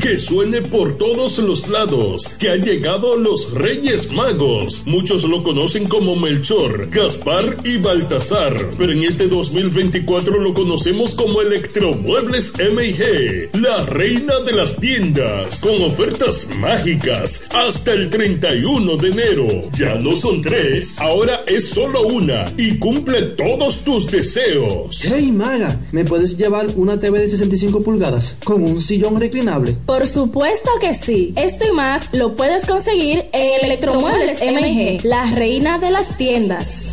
Que suene por todos los lados, que han llegado los Reyes Magos. Muchos lo conocen como Melchor, Gaspar y Baltasar, pero en este 2024 lo conocemos como Electromuebles MG, la reina de las tiendas, con ofertas mágicas hasta el 31 de enero. Ya no son tres, ahora es solo una y cumple todos tus deseos. Hey Maga, ¿me puedes llevar una TV de 65 pulgadas con un sillón reclinable? Por supuesto que sí. Esto y más lo puedes conseguir en Electromuebles MG, la reina de las tiendas.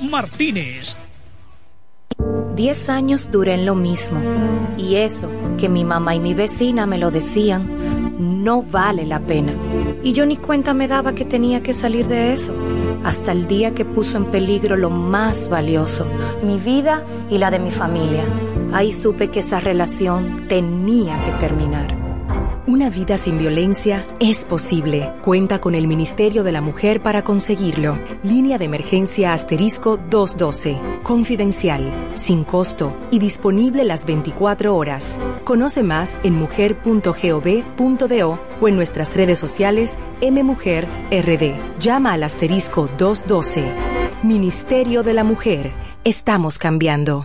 Martínez. Diez años duré en lo mismo. Y eso, que mi mamá y mi vecina me lo decían, no vale la pena. Y yo ni cuenta me daba que tenía que salir de eso. Hasta el día que puso en peligro lo más valioso, mi vida y la de mi familia. Ahí supe que esa relación tenía que terminar. Una vida sin violencia es posible. Cuenta con el Ministerio de la Mujer para conseguirlo. Línea de emergencia asterisco 212. Confidencial, sin costo y disponible las 24 horas. Conoce más en mujer.gov.do o en nuestras redes sociales MMujerRD. Llama al asterisco 212. Ministerio de la Mujer. Estamos cambiando.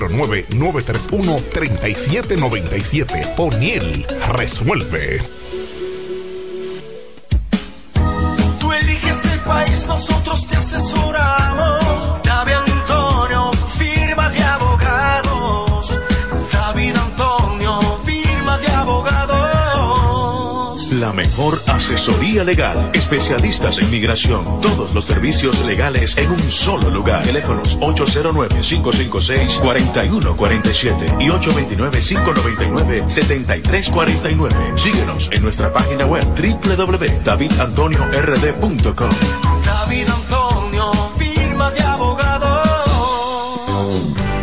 809-931-3797. Poniel resuelve. Mejor asesoría legal. Especialistas en migración. Todos los servicios legales en un solo lugar. Teléfonos 809-556-4147 y 829-599-7349. Síguenos en nuestra página web www.davidantoniord.com.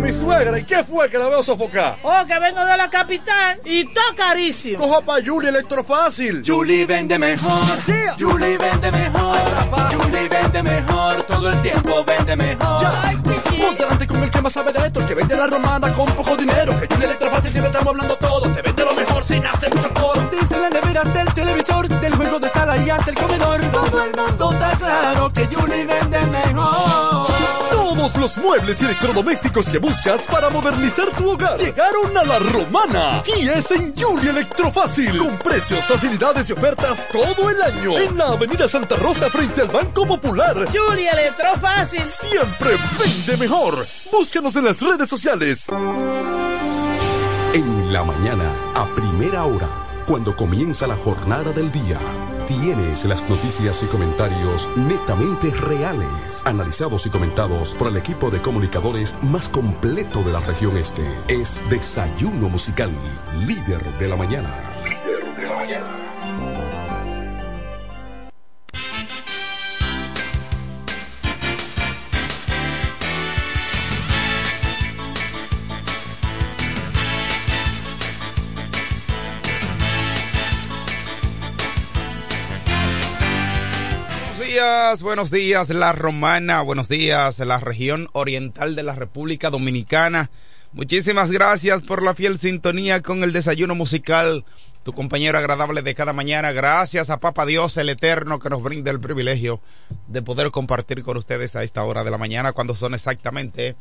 Mi suegra, ¿y qué fue que la veo sofocar? Oh, que vengo de la capital y todo carísimo. Coja pa' Julie Electrofácil. Julie vende mejor. Julie vende mejor. Julie vende mejor. Todo el tiempo vende mejor. Ponte delante con el que más sabe de esto, el que vende la romana con poco dinero. Que Julie Electrofácil siempre estamos hablando todo. Te vende lo mejor sin hacer mucho coro. Dice la nevera hasta el televisor, del juego de sala y hasta el comedor. Todo el mundo está claro que Julie vende mejor. Todo Todos los muebles y electrodomésticos que buscas para modernizar tu hogar llegaron a la romana y es en Julia Electrofácil con precios, facilidades y ofertas todo el año en la Avenida Santa Rosa frente al Banco Popular. Julia Electrofácil siempre vende mejor. Búscanos en las redes sociales. En la mañana, a primera hora, cuando comienza la jornada del día. Tienes las noticias y comentarios netamente reales, analizados y comentados por el equipo de comunicadores más completo de la región este. Es Desayuno Musical, líder de la mañana. Líder de la mañana. Buenos días La Romana, buenos días la región oriental de la República Dominicana. Muchísimas gracias por la fiel sintonía con el desayuno musical, tu compañero agradable de cada mañana. Gracias a Papa Dios el Eterno que nos brinda el privilegio de poder compartir con ustedes a esta hora de la mañana cuando son exactamente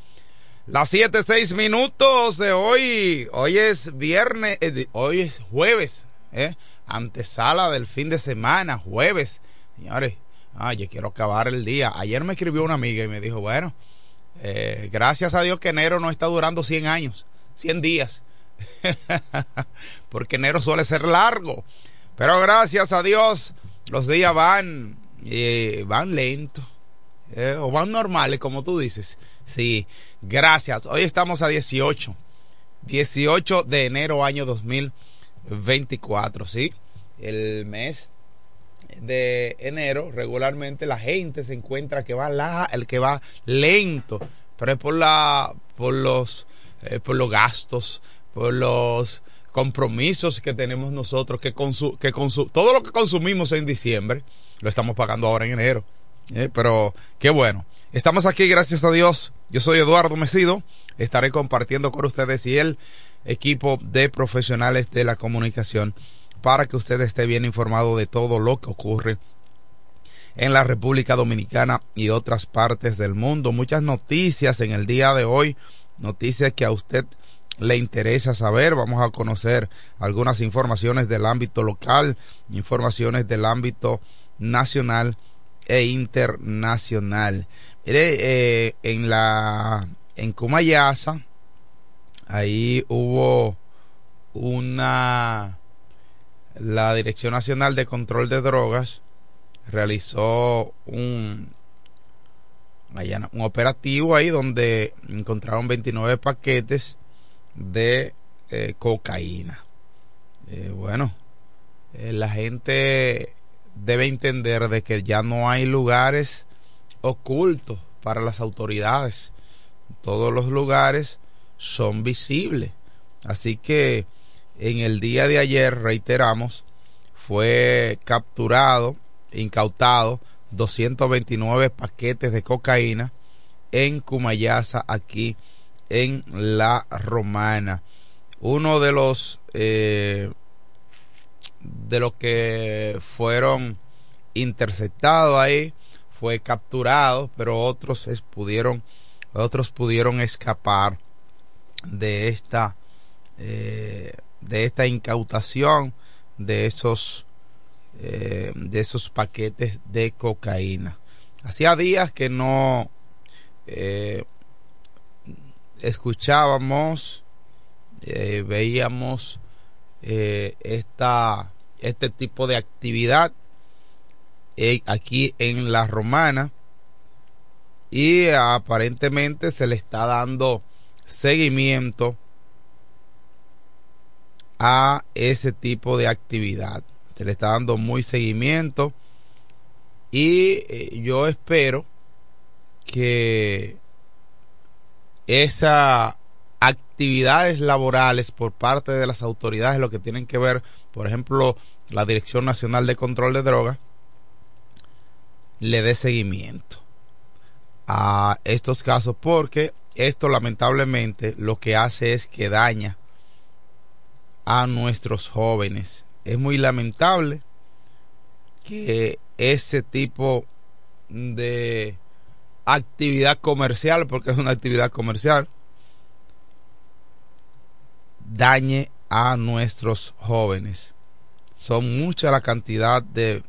las siete seis minutos de hoy. Hoy es viernes, eh, hoy es jueves, ¿eh? antesala del fin de semana, jueves. Señores, ah, quiero acabar el día. Ayer me escribió una amiga y me dijo, bueno, eh, gracias a Dios que enero no está durando 100 años, 100 días, porque enero suele ser largo. Pero gracias a Dios los días van, eh, van lentos, eh, o van normales, como tú dices. Sí, gracias. Hoy estamos a 18, 18 de enero año 2024, ¿sí? El mes de enero regularmente la gente se encuentra que va la, el que va lento, pero es por la por los eh, por los gastos, por los compromisos que tenemos nosotros que consu, que consu, todo lo que consumimos en diciembre lo estamos pagando ahora en enero. Eh, pero qué bueno. Estamos aquí gracias a Dios. Yo soy Eduardo Mesido. Estaré compartiendo con ustedes y el equipo de profesionales de la comunicación para que usted esté bien informado de todo lo que ocurre en la República Dominicana y otras partes del mundo. Muchas noticias en el día de hoy, noticias que a usted le interesa saber. Vamos a conocer algunas informaciones del ámbito local, informaciones del ámbito nacional e internacional. Mire, eh, en la en Cumayasa, ahí hubo una la Dirección Nacional de Control de Drogas realizó un, un operativo ahí donde encontraron 29 paquetes de eh, cocaína. Eh, bueno, eh, la gente debe entender de que ya no hay lugares ocultos para las autoridades. Todos los lugares son visibles. Así que en el día de ayer, reiteramos, fue capturado, incautado 229 paquetes de cocaína en Cumayasa, aquí en La Romana. Uno de los eh, de los que fueron interceptados ahí fue capturado, pero otros pudieron otros pudieron escapar de esta eh, de esta incautación de esos eh, de esos paquetes de cocaína. Hacía días que no eh, escuchábamos, eh, veíamos esta, este tipo de actividad aquí en la romana y aparentemente se le está dando seguimiento a ese tipo de actividad. Se le está dando muy seguimiento y eh, yo espero que esas actividades laborales por parte de las autoridades, lo que tienen que ver, por ejemplo, la Dirección Nacional de Control de Drogas, le dé seguimiento a estos casos porque esto lamentablemente lo que hace es que daña a nuestros jóvenes. Es muy lamentable que ese tipo de actividad comercial, porque es una actividad comercial, dañe a nuestros jóvenes. Son mucha la cantidad de,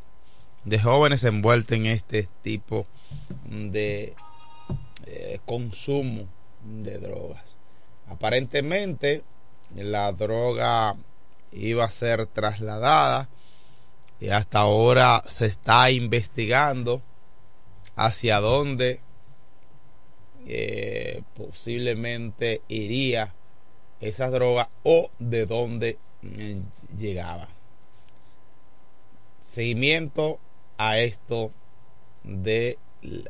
de jóvenes envueltos en este tipo de eh, consumo de drogas. Aparentemente la droga iba a ser trasladada y hasta ahora se está investigando hacia dónde eh, posiblemente iría esa droga o de dónde eh, llegaba. Seguimiento a esto de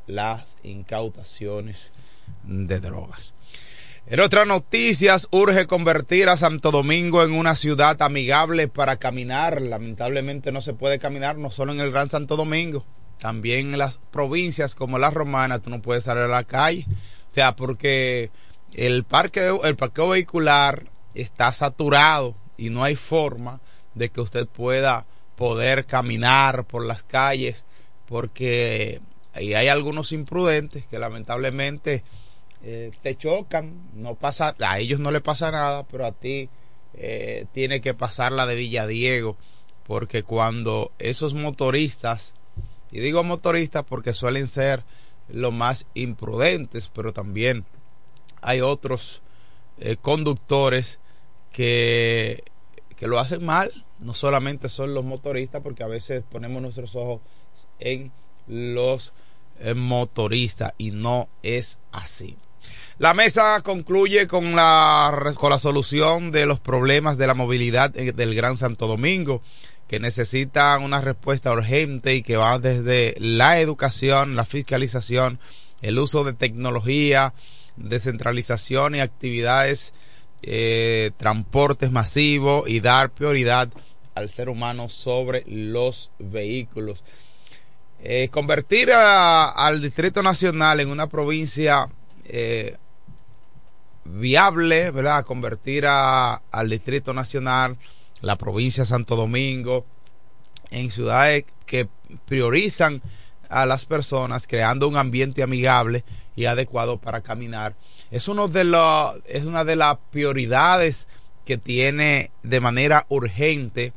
las incautaciones de drogas. En otras noticias, urge convertir a Santo Domingo en una ciudad amigable para caminar. Lamentablemente no se puede caminar no solo en el Gran Santo Domingo, también en las provincias como la Romana, tú no puedes salir a la calle. O sea, porque el parque, el parqueo vehicular está saturado y no hay forma de que usted pueda poder caminar por las calles porque hay algunos imprudentes que lamentablemente eh, te chocan, no pasa, a ellos no le pasa nada, pero a ti eh, tiene que pasar la de Villadiego, porque cuando esos motoristas, y digo motoristas porque suelen ser los más imprudentes, pero también hay otros eh, conductores que, que lo hacen mal, no solamente son los motoristas, porque a veces ponemos nuestros ojos en los motoristas y no es así. La mesa concluye con la, con la solución de los problemas de la movilidad del Gran Santo Domingo, que necesitan una respuesta urgente y que va desde la educación, la fiscalización, el uso de tecnología, descentralización y actividades, eh, transportes masivos y dar prioridad al ser humano sobre los vehículos. Eh, convertir al Distrito Nacional en una provincia eh, viable, ¿verdad? Convertir a, al Distrito Nacional, la provincia de Santo Domingo, en ciudades que priorizan a las personas, creando un ambiente amigable y adecuado para caminar. Es, uno de los, es una de las prioridades que tiene de manera urgente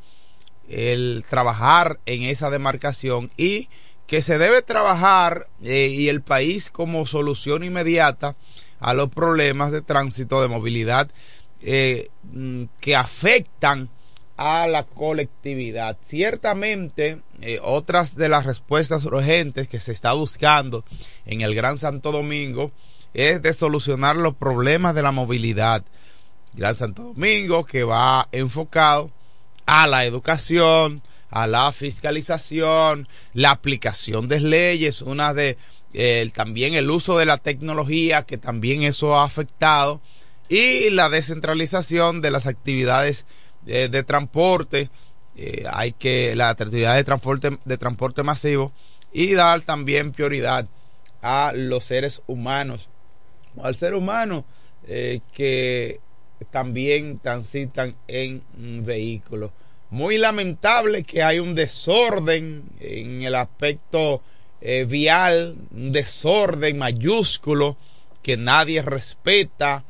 el trabajar en esa demarcación y que se debe trabajar eh, y el país como solución inmediata a los problemas de tránsito, de movilidad eh, mm, que afectan a la colectividad. Ciertamente, eh, otras de las respuestas urgentes que se está buscando en el Gran Santo Domingo es de solucionar los problemas de la movilidad. Gran Santo Domingo que va enfocado a la educación, a la fiscalización, la aplicación de leyes, una de también el uso de la tecnología, que también eso ha afectado, y la descentralización de las actividades eh, de transporte, eh, hay que la actividad de transporte de transporte masivo y dar también prioridad a los seres humanos, al ser humano eh, que también transitan en vehículos. Muy lamentable que hay un desorden en el aspecto eh, vial, un desorden mayúsculo que nadie respeta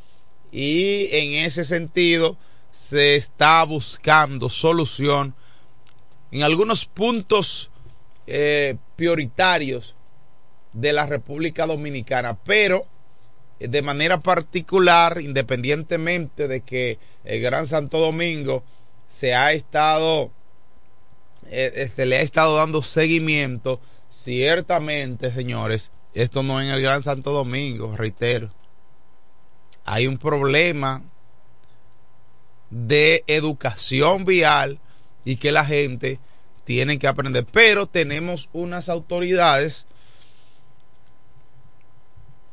y en ese sentido se está buscando solución en algunos puntos eh, prioritarios de la República Dominicana, pero eh, de manera particular, independientemente de que el Gran Santo Domingo se ha estado, se le ha estado dando seguimiento, Ciertamente, señores, esto no es en el Gran Santo Domingo, reitero. Hay un problema de educación vial y que la gente tiene que aprender. Pero tenemos unas autoridades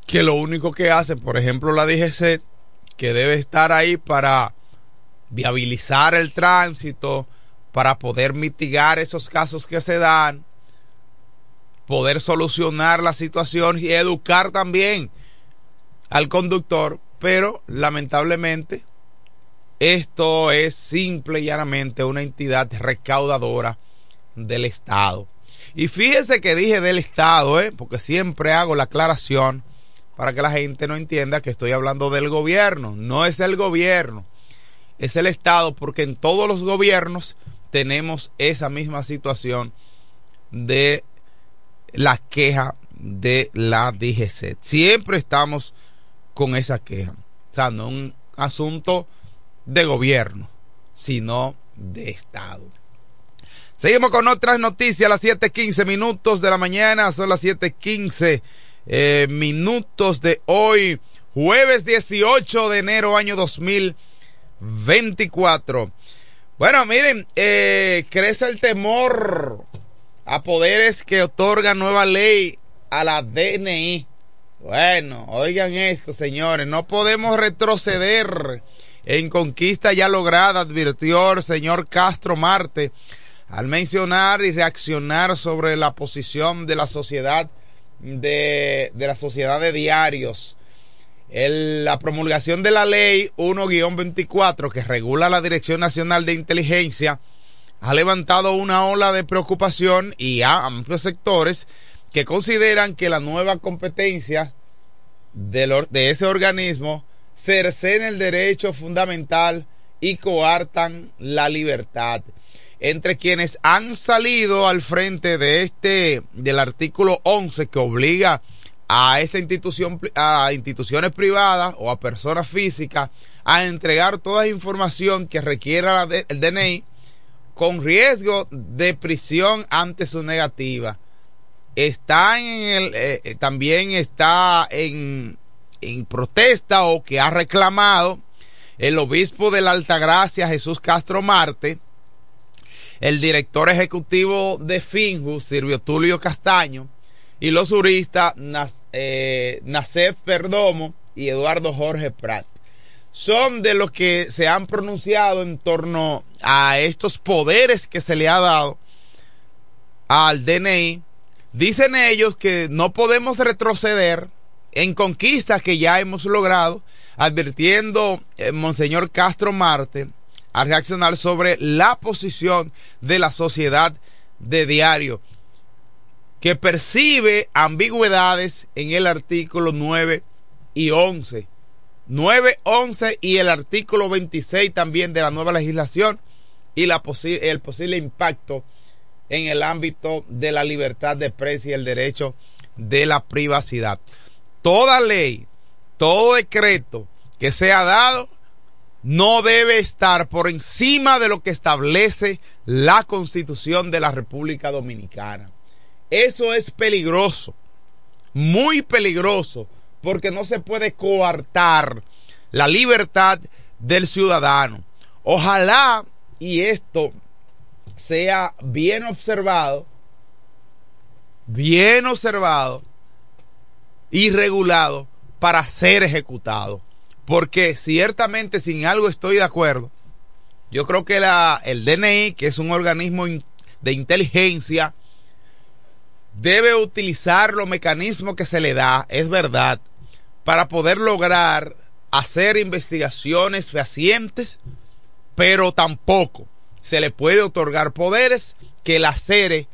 que lo único que hacen, por ejemplo, la DGC, que debe estar ahí para viabilizar el tránsito, para poder mitigar esos casos que se dan, poder solucionar la situación y educar también al conductor, pero lamentablemente esto es simple y llanamente una entidad recaudadora del Estado. Y fíjese que dije del Estado, ¿eh? porque siempre hago la aclaración para que la gente no entienda que estoy hablando del gobierno. No es el gobierno, es el Estado, porque en todos los gobiernos tenemos esa misma situación de la queja de la DGC. Siempre estamos con esa queja. O sea, no un asunto de gobierno, sino de Estado. Seguimos con otras noticias a las 7:15 minutos de la mañana, son las 7:15 eh, minutos de hoy, jueves 18 de enero año 2024. Bueno, miren, eh, crece el temor a poderes que otorga nueva ley a la DNI. Bueno, oigan esto, señores, no podemos retroceder en conquista ya lograda, advirtió el señor Castro Marte al mencionar y reaccionar sobre la posición de la sociedad de, de la sociedad de diarios. La promulgación de la ley 1-24 que regula la Dirección Nacional de Inteligencia ha levantado una ola de preocupación y a amplios sectores que consideran que la nueva competencia de, ese organismo cercen el derecho fundamental y coartan la libertad. Entre quienes han salido al frente de este, del artículo 11 que obliga a esta institución, a instituciones privadas o a personas físicas a entregar toda información que requiera el DNI con riesgo de prisión ante su negativa. Está en el, eh, también está en, en protesta o que ha reclamado el obispo de la Altagracia, Jesús Castro Marte, el director ejecutivo de Finju, Silvio Tulio Castaño, y los juristas eh, Perdomo y Eduardo Jorge Prat. Son de los que se han pronunciado en torno a estos poderes que se le ha dado al DNI. Dicen ellos que no podemos retroceder en conquistas que ya hemos logrado, advirtiendo eh, Monseñor Castro Marte a reaccionar sobre la posición de la sociedad de diario, que percibe ambigüedades en el artículo 9 y 11. 9, 11 y el artículo 26 también de la nueva legislación y la el posible impacto en el ámbito de la libertad de prensa y el derecho de la privacidad toda ley, todo decreto que sea dado no debe estar por encima de lo que establece la constitución de la República Dominicana. Eso es peligroso, muy peligroso, porque no se puede coartar la libertad del ciudadano. Ojalá y esto sea bien observado, bien observado y regulado para ser ejecutado. Porque ciertamente sin algo estoy de acuerdo. Yo creo que la, el DNI, que es un organismo de inteligencia, debe utilizar los mecanismos que se le da, es verdad, para poder lograr hacer investigaciones fehacientes, pero tampoco se le puede otorgar poderes que lacere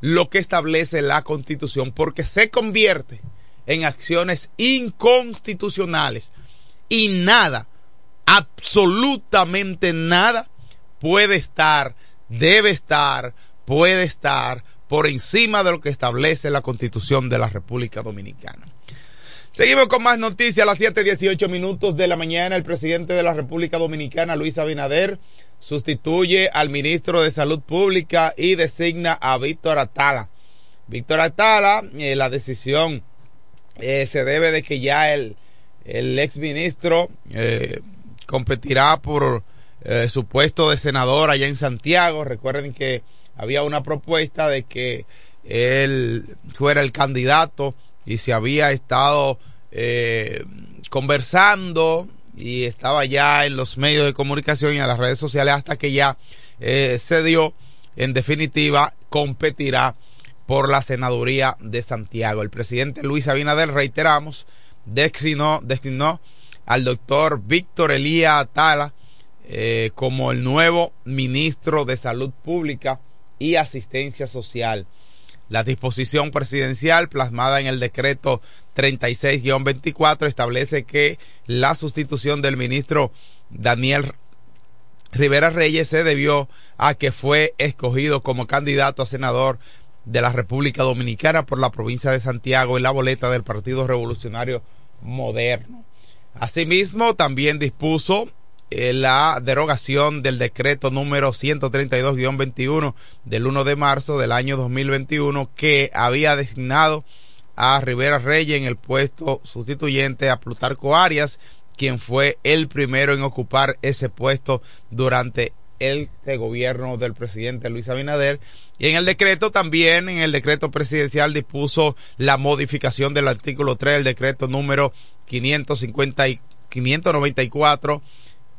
lo que establece la constitución, porque se convierte en acciones inconstitucionales y nada, absolutamente nada puede estar, debe estar, puede estar por encima de lo que establece la constitución de la República Dominicana. Seguimos con más noticias a las 7:18 minutos de la mañana. El presidente de la República Dominicana, Luis Abinader, sustituye al ministro de Salud Pública y designa a Víctor Atala. Víctor Atala, eh, la decisión eh, se debe de que ya el, el ex ministro eh, competirá por su puesto de senador allá en Santiago. Recuerden que había una propuesta de que él fuera el candidato y se había estado conversando y estaba ya en los medios de comunicación y en las redes sociales hasta que ya se dio, en definitiva, competirá por la senaduría de Santiago. El presidente Luis Abinader, reiteramos, destinó, destinó al doctor Víctor Elías Atala eh, como el nuevo ministro de Salud Pública y Asistencia Social. La disposición presidencial plasmada en el decreto 36-24 establece que la sustitución del ministro Daniel Rivera Reyes se debió a que fue escogido como candidato a senador de la República Dominicana por la provincia de Santiago en la boleta del Partido Revolucionario Moderno. Asimismo, también dispuso eh, la derogación del decreto número 132-21 del 1 de marzo del año 2021 que había designado a Rivera Reyes en el puesto sustituyente a Plutarco Arias, quien fue el primero en ocupar ese puesto durante el gobierno del presidente Luis Abinader. Y en el decreto también, en el decreto presidencial dispuso la modificación del artículo 3 del decreto número 550 y 594 guion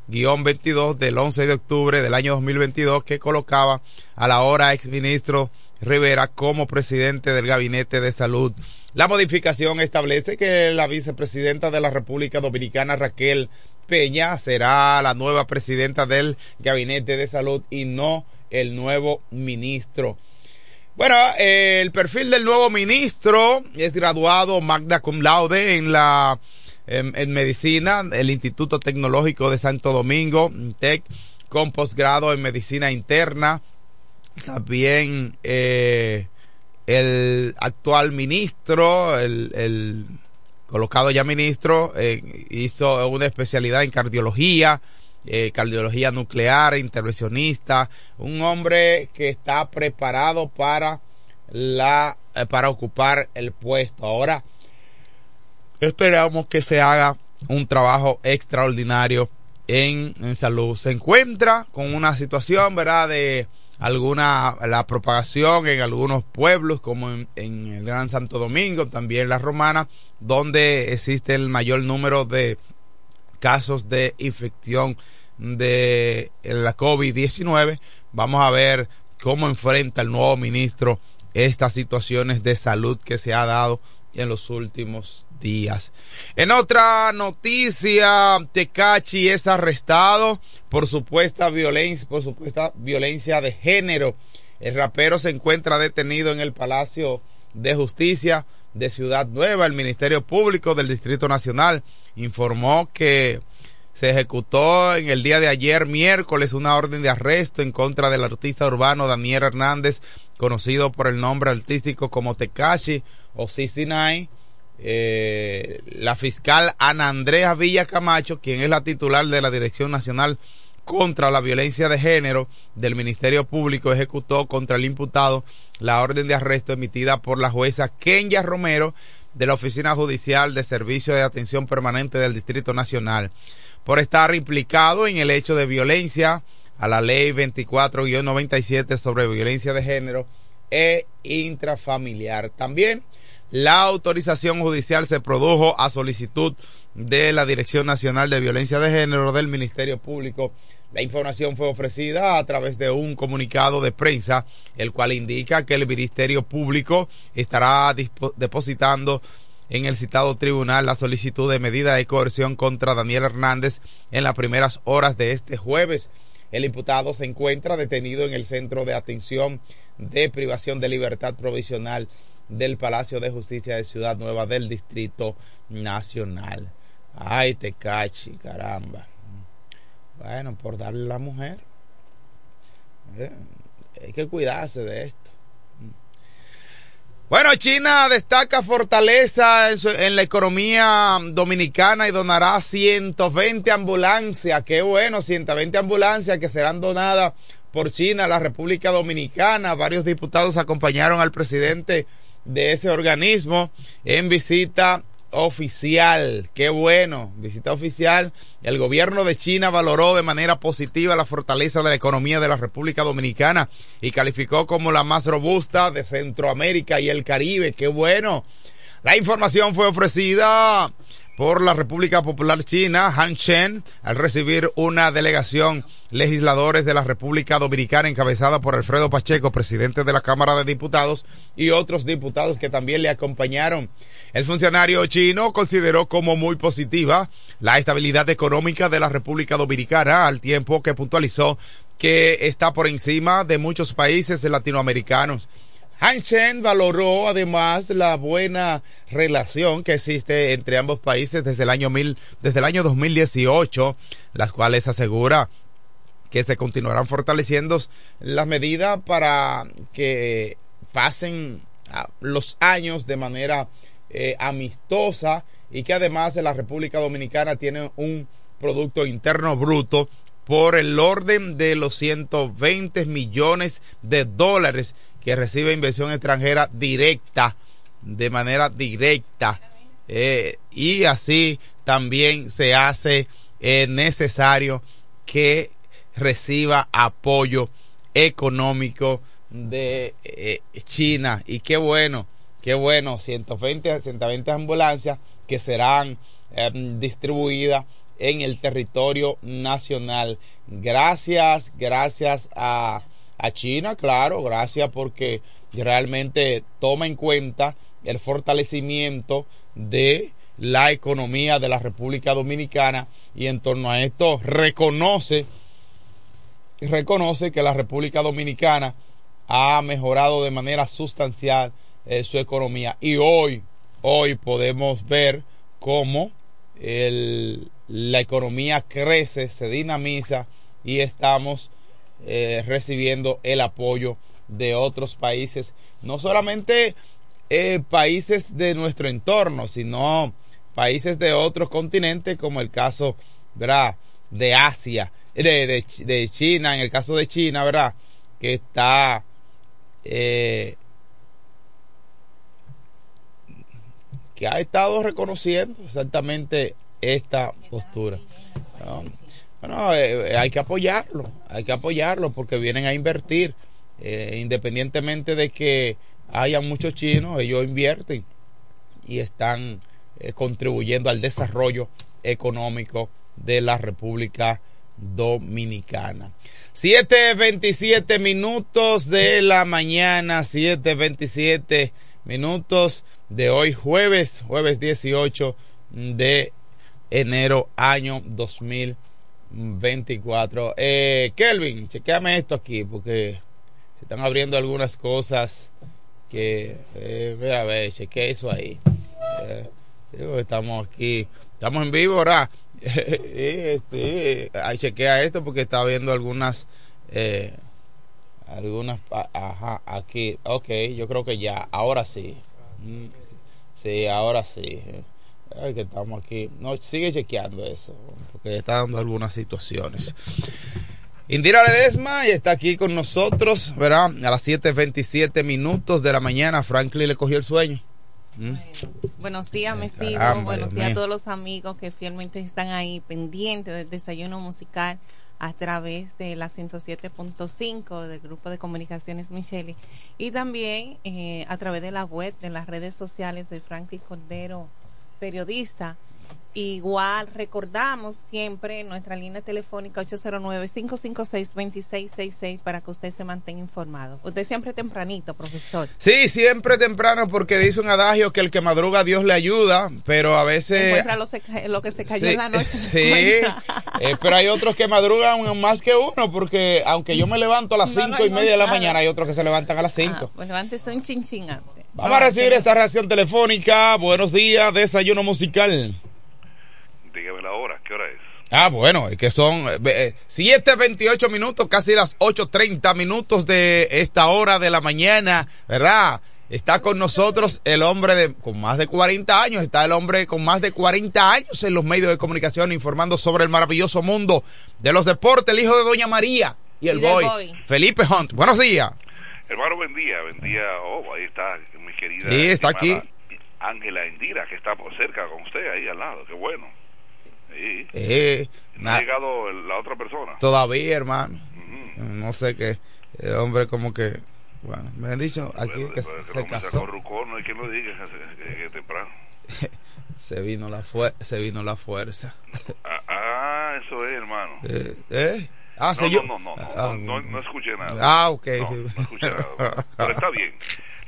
22 del 11 de octubre del año 2022 que colocaba a la hora exministro Rivera como presidente del Gabinete de Salud. La modificación establece que la vicepresidenta de la República Dominicana, Raquel Peña, será la nueva presidenta del Gabinete de Salud y no el nuevo ministro. Bueno, el perfil del nuevo ministro es graduado Magda Cum Laude en la en, medicina, el Instituto Tecnológico de Santo Domingo, TEC, con posgrado en medicina interna. También eh, el actual ministro, el, colocado ya ministro, eh, hizo una especialidad en cardiología, eh, cardiología nuclear, intervencionista, un hombre que está preparado para la para ocupar el puesto. Ahora Esperamos que se haga un trabajo extraordinario en, salud. Se encuentra con una situación, ¿verdad?, de alguna, la propagación en algunos pueblos, como en, el Gran Santo Domingo, también la Romana, donde existe el mayor número de casos de infección de la COVID-19. Vamos a ver cómo enfrenta el nuevo ministro estas situaciones de salud que se ha dado en los últimos días. En otra noticia, Tecachi es arrestado por supuesta violencia, por supuesta violencia de género. El rapero se encuentra detenido en el Palacio de Justicia de Ciudad Nueva. El Ministerio Público del Distrito Nacional informó que se ejecutó en el día de ayer, miércoles, una orden de arresto en contra del artista urbano Daniel Hernández, conocido por el nombre artístico como Tecachi o Cicinay eh, la fiscal Ana Andrea Villa Camacho, quien es la titular de la Dirección Nacional contra la Violencia de Género del Ministerio Público, ejecutó contra el imputado la orden de arresto emitida por la jueza Kenya Romero de la Oficina Judicial de Servicio de Atención Permanente del Distrito Nacional por estar implicado en el hecho de violencia a la ley 24-97 sobre violencia de género e intrafamiliar. También la autorización judicial se produjo a solicitud de la Dirección Nacional de Violencia de Género del Ministerio Público. La información fue ofrecida a través de un comunicado de prensa, el cual indica que el Ministerio Público estará depositando en el citado tribunal la solicitud de medida de coerción contra Daniel Hernández en las primeras horas de este jueves. El imputado se encuentra detenido en el Centro de Atención de Privación de Libertad Provisional del Palacio de Justicia de Ciudad Nueva del Distrito Nacional. Ay, te cachi, caramba. Bueno, por darle a la mujer. Eh, hay que cuidarse de esto. Bueno, China destaca fortaleza en, la economía dominicana y donará 120 ambulancias. Qué bueno, 120 ambulancias que serán donadas por China a la República Dominicana. Varios diputados acompañaron al presidente de ese organismo en visita oficial. Qué bueno, visita oficial. El gobierno de China valoró de manera positiva la fortaleza de la economía de la República Dominicana y calificó como la más robusta de Centroamérica y el Caribe. Qué bueno. La información fue ofrecida por la República Popular China, Han Chen, al recibir una delegación legisladores de la República Dominicana encabezada por Alfredo Pacheco, presidente de la Cámara de Diputados, y otros diputados que también le acompañaron. El funcionario chino consideró como muy positiva la estabilidad económica de la República Dominicana, al tiempo que puntualizó que está por encima de muchos países latinoamericanos. Han Chen valoró además la buena relación que existe entre ambos países desde el año mil, desde el año 2018, las cuales asegura que se continuarán fortaleciendo las medidas para que pasen ah, los años de manera eh, amistosa y que además la República Dominicana tiene un Producto Interno Bruto por el orden de los 120 millones de dólares que recibe inversión extranjera directa, de manera directa. Eh, y así también se hace eh, necesario que reciba apoyo económico de eh, China. Y qué bueno, qué bueno, 120, 120 ambulancias que serán distribuidas en el territorio nacional. Gracias, gracias a, a China, claro, gracias porque realmente toma en cuenta el fortalecimiento de la economía de la República Dominicana y en torno a esto reconoce reconoce que la República Dominicana ha mejorado de manera sustancial eh, su economía. Y hoy hoy podemos ver cómo el, la economía crece, se dinamiza y estamos eh, recibiendo el apoyo de otros países, no solamente eh, países de nuestro entorno, sino países de otros continentes, como el caso ¿verdad? de Asia, de, de, China, en el caso de China, ¿verdad? Que está eh, que ha estado reconociendo exactamente esta postura. Bueno, eh, hay que apoyarlo, hay que apoyarlo porque vienen a invertir. Eh, independientemente de que haya muchos chinos, ellos invierten y están eh, contribuyendo al desarrollo económico de la República Dominicana. 7.27 minutos de la mañana, 7.27 minutos de hoy jueves, jueves 18 de enero año 2024. Eh, Kelvin, chequeame esto aquí porque se están abriendo algunas cosas que, eh, a ver, chequea eso ahí. Eh, estamos aquí, estamos en vivo ahora. este, ahí chequea esto porque está viendo algunas, eh, algunas, ajá, aquí, ok, yo creo que ya, ahora sí. Mm, sí, ahora sí. Ay, que estamos aquí. No, sigue chequeando eso, porque está dando algunas situaciones. Indira Ledesma y está aquí con nosotros, ¿verdad? A las 7.27 minutos de la mañana, Franklin le cogió el sueño. ¿Mm? Buenos días, Mesido. Buenos días a todos los amigos que fielmente están ahí pendientes del desayuno musical a través de la 107.5 del grupo de comunicaciones Micheli y también eh, a través de la web, de las redes sociales de Franklin Cordero periodista. Igual recordamos siempre nuestra línea telefónica 809-556-2666 para que usted se mantenga informado. Usted siempre tempranito, profesor. Sí, siempre temprano porque dice un adagio que el que madruga Dios le ayuda, pero a veces... Encuentra lo, que se cayó en la noche. Sí, eh, pero hay otros que madrugan más que uno porque aunque yo me levanto a las cinco y media de la mañana, hay otros que se levantan a las cinco. Ah, pues levántese un chinchín antes. Vamos a recibir esta reacción telefónica. Buenos días, desayuno musical. Dígame la hora, ¿qué hora es? Ah, bueno, es que son 7.28 eh, minutos, casi las 8.30 minutos de esta hora de la mañana, ¿verdad? Está con nosotros el hombre de, con más de 40 años, está el hombre con más de 40 años en los medios de comunicación informando sobre el maravilloso mundo de los deportes, el hijo de Doña María y el boy, Felipe Hunt. Buenos días. Hermano, buen día, buen día. Oh, ahí está querida. Sí, está aquí. Ángela Indira, que está cerca con usted ahí al lado. Qué bueno. Sí. Eh, ¿No ha llegado la otra persona? Todavía, hermano. No sé qué. El hombre como que... Bueno, me han dicho aquí que se, casó. no hay quien lo diga que, temprano. se vino la se vino la fuerza. ah, ah, eso es, hermano. Eh, ¿eh? Ah, no, yo... no, no, no, ah, no, no, escuché nada. Ah, ok. No, no escuché nada. Pero está bien.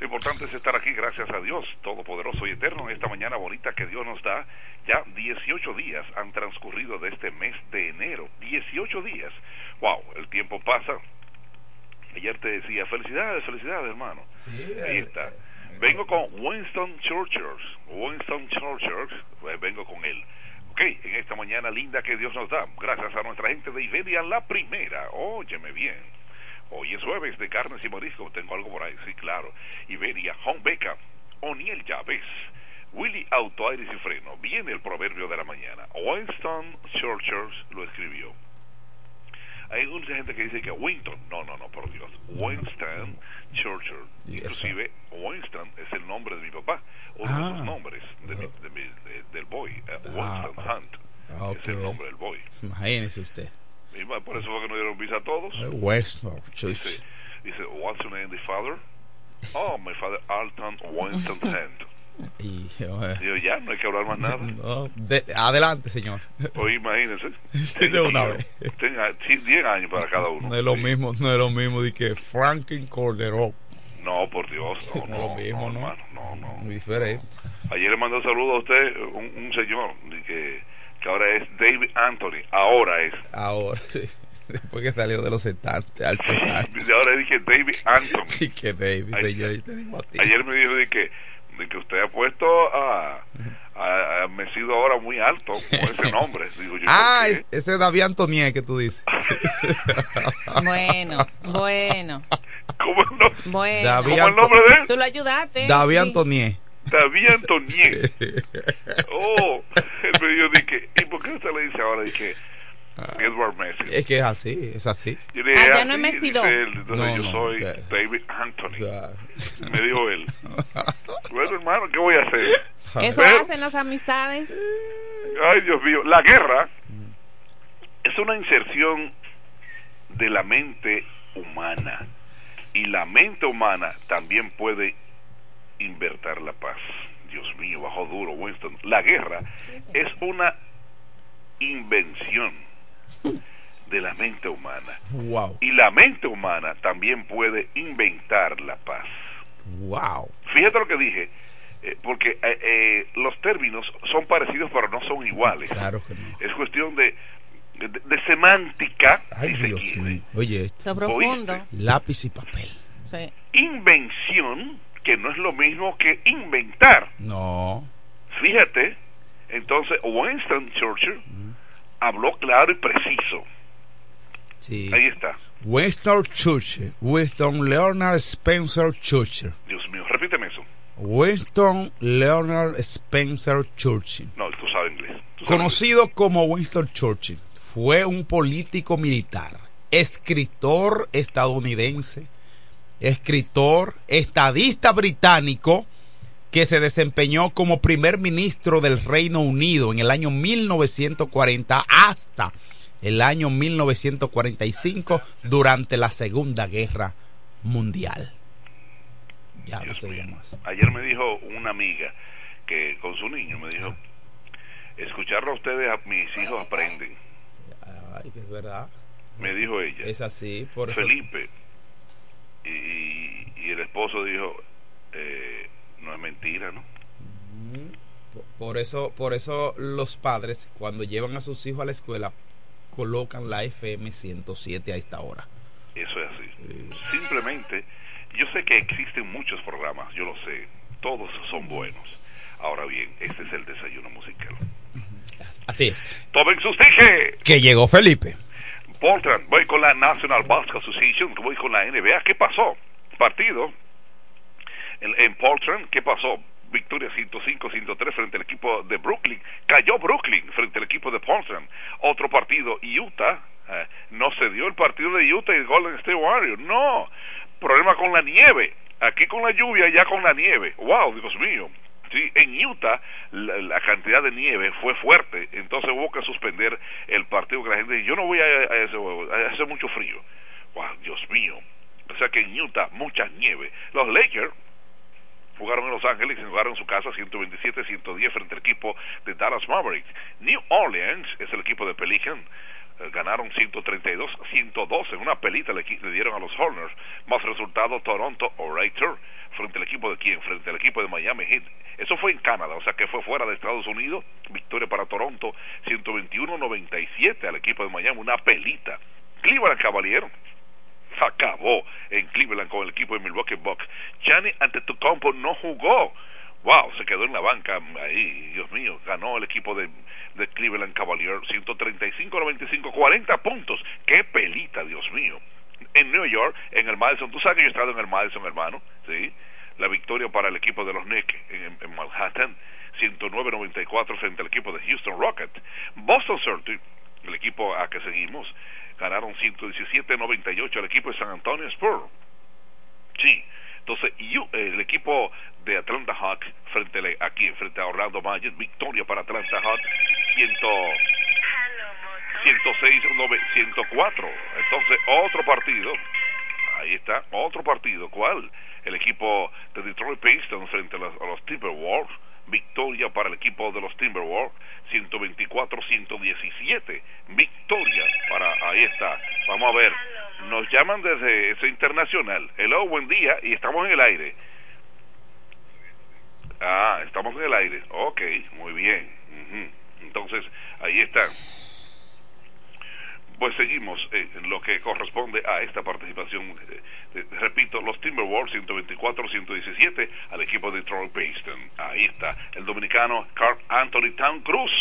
Lo importante es estar aquí, gracias a Dios, Todopoderoso y Eterno, esta mañana bonita que Dios nos da. Ya 18 días han transcurrido de este mes de enero. 18 días. Wow, el tiempo pasa Ayer te decía, felicidades, felicidades, hermano. Sí, Ahí eh, está. Vengo con Winston Churchill. Winston Churchill, pues vengo con él. Ok, en esta mañana linda que Dios nos da, gracias a nuestra gente de Iberia, la primera. Óyeme bien. Hoy es jueves de carnes y mariscos. Tengo algo por ahí, sí, claro. Iberia, Home Beca, O'Neill Llaves, Willy Auto Aires y Freno. Viene el proverbio de la mañana. Winston Churchill lo escribió. Hay mucha gente que dice que Winston, no, no, no, por Dios, Winston Churchill. Inclusive Winston es el nombre de mi papá, uno de Ah. los nombres de mi- de mi- de- del boy, Ah, Winston Hunt. Ah, Es el nombre del boy. Imagínese usted. Y por eso fue que nos dieron visa a todos. Eh, Weston. Dice, dice, what's your name, the father? Oh, my father, Alton Winston. Y, eh, Digo, ya, no hay que hablar más nada. no, de- adelante, señor. Pues imagínense. de una vez. Tenga 10 años para cada uno. No es lo mismo, no es lo mismo de que Franklin Cordero. No, por Dios, no, No es lo no, mismo, no, ¿no? hermano, no, no. Muy diferente. Ayer le mandó saludo a usted un, un señor de que, que ahora es David Anthony, ahora es. Ahora, sí. Después que salió de los 70, al final. Y ahora dije David Anthony. Sí, que David, Ayer- yo te digo a ti. Ayer me dijo de que, de que usted ha puesto a, a, a Mesido ahora muy alto con ese nombre. Digo yo, Ah, ¿por es- ese es David Antonier que tú dices. Bueno, bueno. ¿Cómo no? Bueno. David ¿Cómo el nombre de él? Tú lo ayudaste. David Sí. Antonier. David Antonier. Oh, él me dijo de que, ¿y por qué usted le dice ahora de que Edward Messi? Es que es así, es así. Yo le dije, Ah, ya "Ah, no es sí", Mesido. dice él. Entonces No, yo no, soy David Anthony. Me dijo él. Bueno, hermano, ¿qué voy a hacer? Eso Pero- hacen las amistades. Ay, Dios mío. La guerra es una inserción de la mente humana. Y la mente humana también puede invertir la paz. Dios mío, bajo duro, Winston. La guerra es una invención de la mente humana. wow, Y la mente humana también puede inventar la paz. wow. Fíjate lo que dije, eh, porque eh, eh, los términos son parecidos pero no son iguales. Claro que no. Es cuestión de, de, de semántica, Ay, si Dios mío. Oye, esto. Profundo. Lápiz y papel. Sí. Invención, que no es lo mismo que inventar. No. Fíjate, entonces Winston Churchill habló claro y preciso. Sí. Ahí está. Winston Churchill. Winston Leonard Spencer Churchill. Dios mío, repíteme eso. Winston Leonard Spencer Churchill. No, tú sabes inglés. Tú sabes Conocido como Winston Churchill, fue un político militar, escritor estadounidense, escritor, estadista británico que se desempeñó como primer ministro del Reino Unido en el año 1940 hasta el año 1945 durante la Segunda Guerra Mundial. Ya no más. Ayer me dijo una amiga que con su niño me dijo, escucharlo a ustedes, a mis hijos aprenden. Ay, que es verdad. Me dijo ella. Es así, por eso. Y, y- y el esposo dijo, eh, no es mentira, ¿no? Por- eso, por eso los padres cuando llevan a sus hijos a la escuela colocan la FM 107 a esta hora. Eso es así. Simplemente, yo sé que existen muchos programas, yo lo sé, todos son buenos. Ahora bien, este es el desayuno musical. Así es. Tomen sus tickets. Que llegó Felipe. Portland, voy con la National Basketball Association, voy con la NBA. ¿Qué pasó? Partido en, en Portland, ¿qué pasó? Victoria 105-103 frente al equipo de Brooklyn. Cayó Brooklyn frente al equipo de Portland. Otro partido, Utah. eh, no se dio el partido de Utah y el Golden State Warriors. No. Problema con la nieve. Aquí con la lluvia, ya con la nieve. ¡Wow, Dios mío! Sí, en Utah la, la cantidad de nieve fue fuerte, entonces hubo que suspender el partido que la gente dice, yo no voy a, a ese mucho frío. ¡Wow, Dios mío! O sea que en Utah mucha nieve. Los Lakers jugaron en Los Ángeles y jugaron en su casa 127-110 frente al equipo de Dallas Mavericks. New Orleans es el equipo de Pelican. Ganaron 132-112 en una pelita le, le dieron a los Horners. Más resultado Toronto Orator frente al equipo de quién? Frente al equipo de Miami Heat. Eso fue en Canadá, o sea que fue fuera de Estados Unidos. Victoria para Toronto 121-97 al equipo de Miami, una pelita. Cleveland Cavalier acabó en Cleveland con el equipo de Milwaukee Bucks. Gianni Antetokounmpo no jugó. Wow, se quedó en la banca ahí, Dios mío, ganó el equipo de, de Cleveland Cavaliers 135-95, 40 puntos. Qué pelita, Dios mío. En New York, en el Madison, tú sabes que yo he estado en el Madison, hermano, ¿sí? La victoria para el equipo de los Knicks en, en Manhattan, 109-94 frente al equipo de Houston Rockets. Boston Celtics, el equipo a que seguimos, ganaron 117-98 al equipo de San Antonio Spurs. Sí, entonces el equipo de Atlanta Hawks frente a, aquí, frente a Orlando Magic, victoria para Atlanta Hawks, 106 104. Entonces otro partido, ahí está, otro partido, ¿cuál? El equipo de Detroit Pistons frente a los, a los Timberwolves victoria para el equipo de los Timberwolves, 124-117, victoria para, ahí está, vamos a ver, nos llaman desde ese internacional, hello, buen día, y estamos en el aire. Ah, estamos en el aire, ok, muy bien, entonces, ahí está pues seguimos en lo que corresponde a esta participación. repito, los Timberwolves 124-117 al equipo de Detroit Pistons. Ahí está, el dominicano Carl Anthony Town Cruz.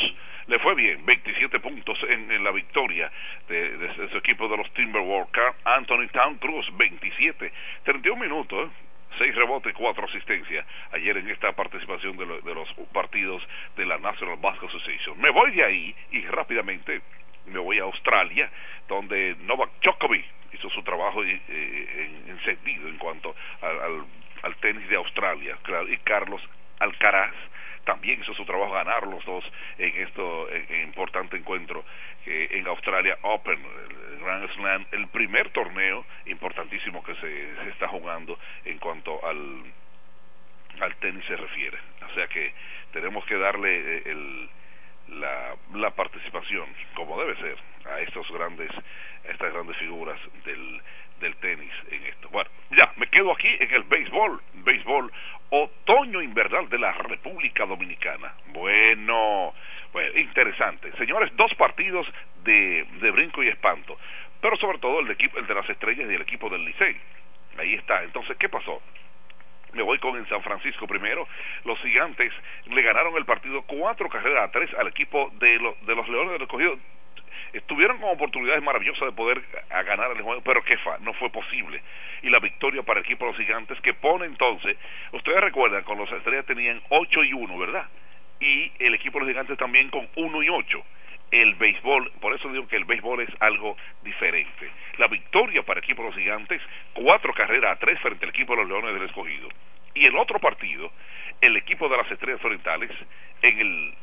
Le fue bien, 27 puntos en, la victoria de, su equipo de los Timberwolves. Anthony Town Cruz, 27, 31 minutos. 6 rebotes, 4 asistencias ayer en esta participación de, de los partidos de la National Basketball Association. Me voy de ahí y rápidamente me voy a Australia, donde Novak Djokovic hizo su trabajo eh, en, encendido en cuanto al, al, tenis de Australia, y Carlos Alcaraz también hizo su trabajo ganar los dos en este importante encuentro en Australia Open, el Grand Slam, el primer torneo importantísimo que se, se está jugando en cuanto al, al tenis se refiere. O sea que tenemos que darle eh, el, la, la participación, como debe ser, a estos grandes, estas grandes figuras del, del tenis en esto. Bueno, ya, me quedo aquí en el béisbol, béisbol otoño invernal de la República Dominicana. Bueno, bueno, interesante. Señores, dos partidos de, de brinco y espanto, pero sobre todo el de, equipo, el de las estrellas y el equipo del Licey. Ahí está. Entonces, ¿qué pasó? Me voy con en San Francisco primero. Los gigantes le ganaron el partido cuatro carreras a tres al equipo de, de los Leones del. Estuvieron con oportunidades maravillosas de poder ganar el juego, pero que fa, no fue posible. Y la victoria para el equipo de los gigantes que pone entonces, ustedes recuerdan, con los estrellas tenían 8 y 1, ¿verdad? Y el equipo de los gigantes también con 1 y 8 el béisbol, por eso digo que el béisbol es algo diferente. La victoria para el equipo de los gigantes, cuatro carreras a tres frente al equipo de los Leones del Escogido. Y el otro partido, el equipo de las Estrellas Orientales, en el,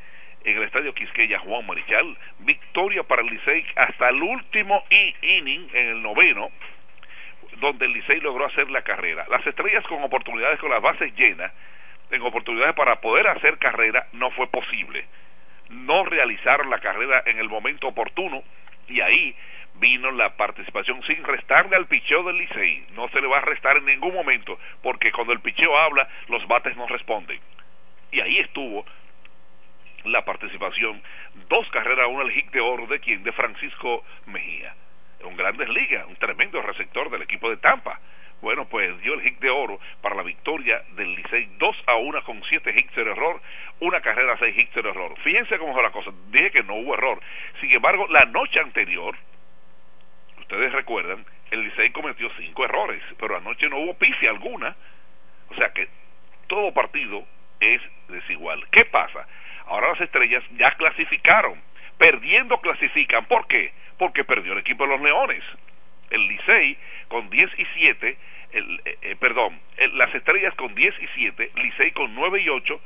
en el estadio Quisqueya Juan Marichal, victoria para el Licey hasta el último inning, en el noveno, donde el Licey logró hacer la carrera. Las Estrellas con oportunidades, con las bases llenas, en oportunidades para poder hacer carrera, no fue posible no realizaron la carrera en el momento oportuno y ahí vino la participación sin restarle al picheo del Licey. No se le va a restar en ningún momento porque cuando el picheo habla los bates no responden. Y ahí estuvo la participación, dos carreras, una al hit de oro de quien, de Francisco Mejía, un grandes ligas, un tremendo receptor del equipo de Tampa bueno, pues dio el hit de oro para la victoria del Licey 2 a 1 con 7 hits de error, una carrera 6 hits de error. Fíjense cómo fue la cosa, dije que no hubo error. Sin embargo, la noche anterior, ustedes recuerdan, el Licey cometió 5 errores, pero anoche no hubo pifia alguna. O sea que todo partido es desigual. ¿Qué pasa? Ahora las estrellas ya clasificaron. Perdiendo clasifican. ¿Por qué? Porque perdió el equipo de los Leones el Licey con 10 y 7, el, eh, eh, perdón, las estrellas con 10 y 7, Licey con 9 y 8,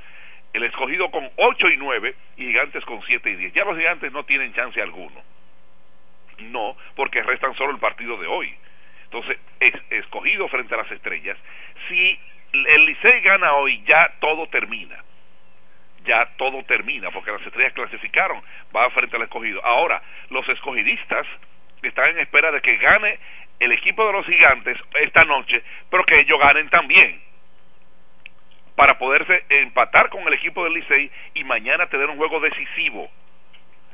el escogido con 8 y 9 y gigantes con 7 y 10. Ya los gigantes no tienen chance alguno. No, porque restan solo el partido de hoy. Entonces, es, escogido frente a las estrellas. Si el Licey gana hoy, ya todo termina. Ya todo termina, porque las estrellas clasificaron, va frente al escogido. Ahora, los escogidistas están en espera de que gane el equipo de los gigantes esta noche, pero que ellos ganen también para poderse empatar con el equipo del Licey y mañana tener un juego decisivo.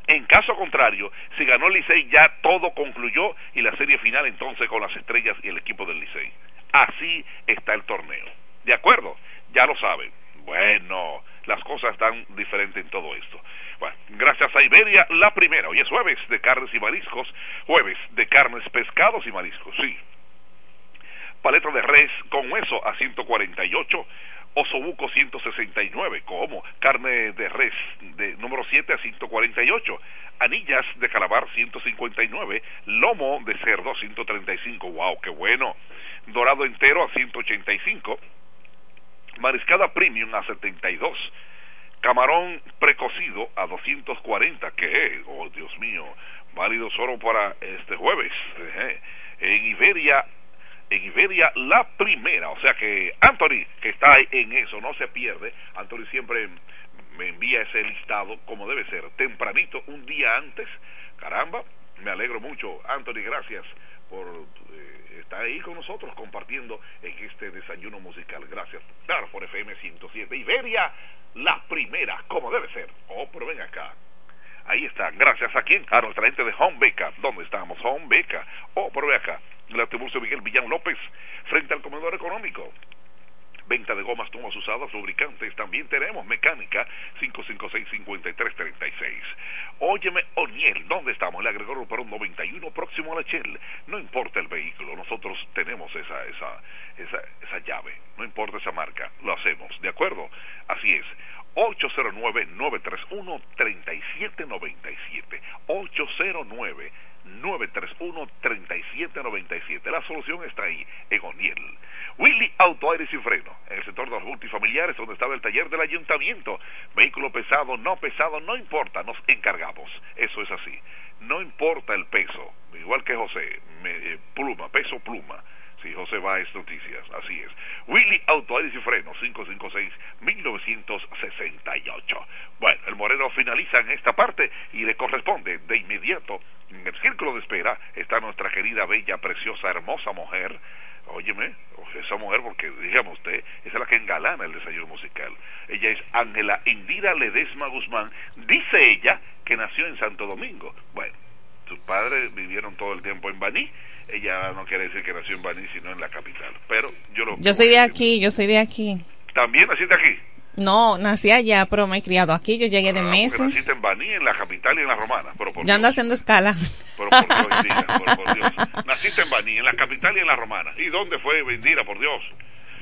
En caso contrario, si ganó el Licey ya todo concluyó y la serie final entonces con las estrellas y el equipo del Licey. Así está el torneo. ¿De acuerdo? Ya lo saben. Bueno, las cosas están diferentes en todo esto. Bueno, gracias a Iberia, la primera. Hoy es jueves de carnes y mariscos. Jueves de carnes, pescados y mariscos, sí. Paleta de res con hueso a 148 osobuco 169, como carne de res de número 7 a 148, anillas de calabar 159, lomo de cerdo 135, wow, qué bueno, dorado entero a 185, mariscada premium a 72, camarón precocido a 240, que oh Dios mío, válido solo para este jueves, en Iberia en Iberia la primera. O sea que Anthony, que está en eso, no se pierde. Anthony siempre me envía ese listado como debe ser, tempranito, un día antes. Caramba, me alegro mucho. Anthony, gracias por eh, estar ahí con nosotros compartiendo en este desayuno musical. Gracias. Por FM 107. Iberia, la primera, como debe ser. Oh, pero ven acá. Ahí está. Gracias a quien? A nuestra gente de Home Beca. ¿Dónde estamos? Home Beca. Oh, pero ven acá la Tiburcio Miguel Villán López, frente al comedor económico. Venta de gomas, tomas usadas, lubricantes. También tenemos mecánica 556-5336. Óyeme, Oniel, ¿dónde estamos? El agregó por un 91 próximo a la Shell. No importa el vehículo, nosotros tenemos esa, esa, esa, esa llave. No importa esa marca, lo hacemos, ¿de acuerdo? Así es. 809-931-3797. 809 931-3797. La solución está ahí, en Oniel. Willy Auto Aires y Freno, en el sector de los multifamiliares, donde estaba el taller del ayuntamiento. Vehículo pesado, no pesado, no importa, nos encargamos. Eso es así. No importa el peso, igual que José, eh, pluma, peso pluma. Sí, José Báez Noticias, así es. Willy Auto Aires y Freno, 556-1968. Bueno, el Moreno finaliza en esta parte y le corresponde de inmediato en el círculo de espera está nuestra querida, bella, preciosa, hermosa mujer. Óyeme, esa mujer, porque dígame usted, esa es la que engalana el desayuno musical. Ella es Ángela Indira Ledesma Guzmán. Dice ella que nació en Santo Domingo. Bueno, sus padres vivieron todo el tiempo en Baní. Ella no quiere decir que nació en Baní, sino en la capital. Pero yo lo. Yo soy de aquí, yo soy de aquí. ¿También naciste aquí? No, nací allá, pero me he criado aquí. Yo llegué de ah, meses. Naciste en Baní, en la capital y en la romana. Pero ya ando haciendo escala. Pero por Dios, por, Dios. Naciste en Baní, en la capital y en la romana. ¿Y dónde fue Bendira, por Dios?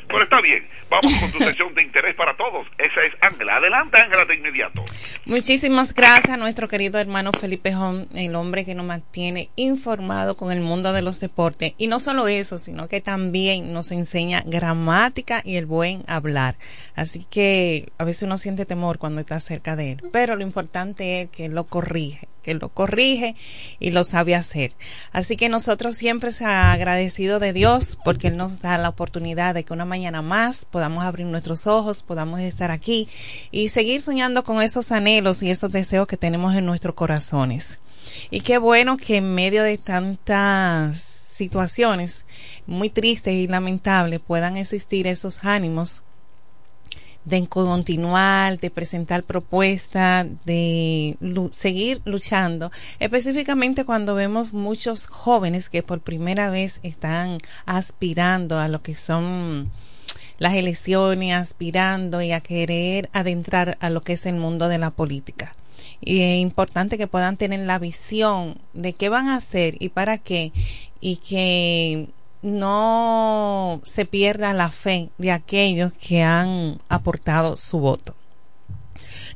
Pero está bien, vamos con tu sesión de interés para todos. Esa es Ángela. Adelante, Ángela, de inmediato. Muchísimas gracias a nuestro querido hermano Felipe Jón, el hombre que nos mantiene informado con el mundo de los deportes. Y no solo eso, sino que también nos enseña gramática y el buen hablar. Así que a veces uno siente temor cuando está cerca de él. Pero lo importante es que lo corrige que lo corrige y lo sabe hacer. Así que nosotros siempre se agradecido de Dios porque Él nos da la oportunidad de que una mañana más podamos abrir nuestros ojos, podamos estar aquí y seguir soñando con esos anhelos y esos deseos que tenemos en nuestros corazones. Y qué bueno que en medio de tantas situaciones muy tristes y lamentables puedan existir esos ánimos de continuar, de presentar propuestas, de seguir luchando, específicamente cuando vemos muchos jóvenes que por primera vez están aspirando a lo que son las elecciones, aspirando y a querer adentrar a lo que es el mundo de la política. Y es importante que puedan tener la visión de qué van a hacer y para qué, y que no se pierda la fe de aquellos que han aportado su voto.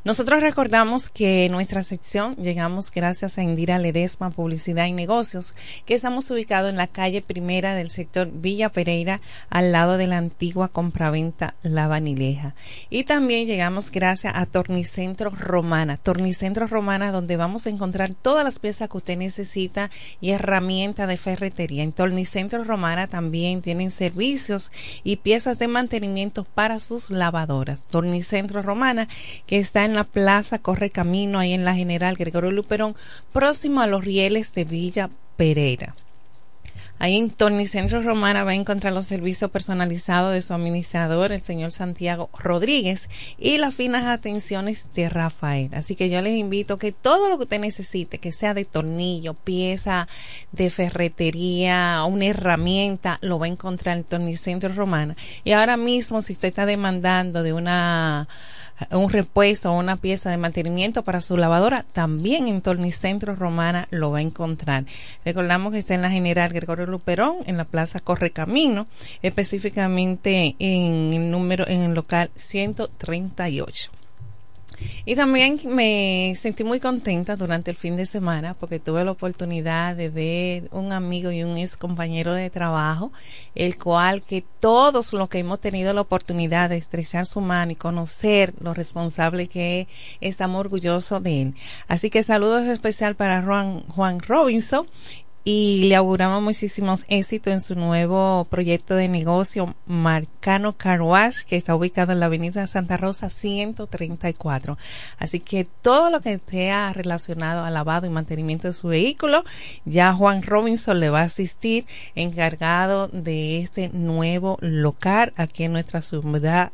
Nosotros recordamos que nuestra sección llegamos gracias a Indira Ledesma Publicidad y Negocios, que estamos ubicados en la calle primera del sector Villa Pereira, al lado de la antigua compraventa La Vanileja. Y también llegamos gracias a Tornicentro Romana, Tornicentro Romana, donde vamos a encontrar todas las piezas que usted necesita y herramientas de ferretería. En Tornicentro Romana también tienen servicios y piezas de mantenimiento para sus lavadoras. Tornicentro Romana, que está en la plaza Corre Camino, ahí en la General Gregorio Luperón, próximo a los rieles de Villa Pereira. Ahí en Tornicentro Romana va a encontrar los servicios personalizados de su administrador, el señor Santiago Rodríguez, y las finas atenciones de Rafael. Así que yo les invito que todo lo que usted necesite, que sea de tornillo, pieza de ferretería, una herramienta, lo va a encontrar en Tornicentro Romana. Y ahora mismo, si usted está demandando de una un repuesto o una pieza de mantenimiento para su lavadora, también en Tornicentro Romana lo va a encontrar. Recordamos que está en la General Gregorio Luperón, en la Plaza Correcamino, específicamente en el número, en el local 138. Y también me sentí muy contenta durante el fin de semana porque tuve la oportunidad de ver un amigo y un ex compañero de trabajo, el cual que todos los que hemos tenido la oportunidad de estrechar su mano y conocer lo responsable que es, estamos orgullosos de él. Así que saludos especial para Juan, Juan Robinson y le auguramos muchísimos éxitos en su nuevo proyecto de negocio Marcano Car Wash que está ubicado en la avenida Santa Rosa 134. Así que todo lo que sea relacionado al lavado y mantenimiento de su vehículo, ya Juan Robinson le va a asistir encargado de este nuevo local aquí en nuestra ciudad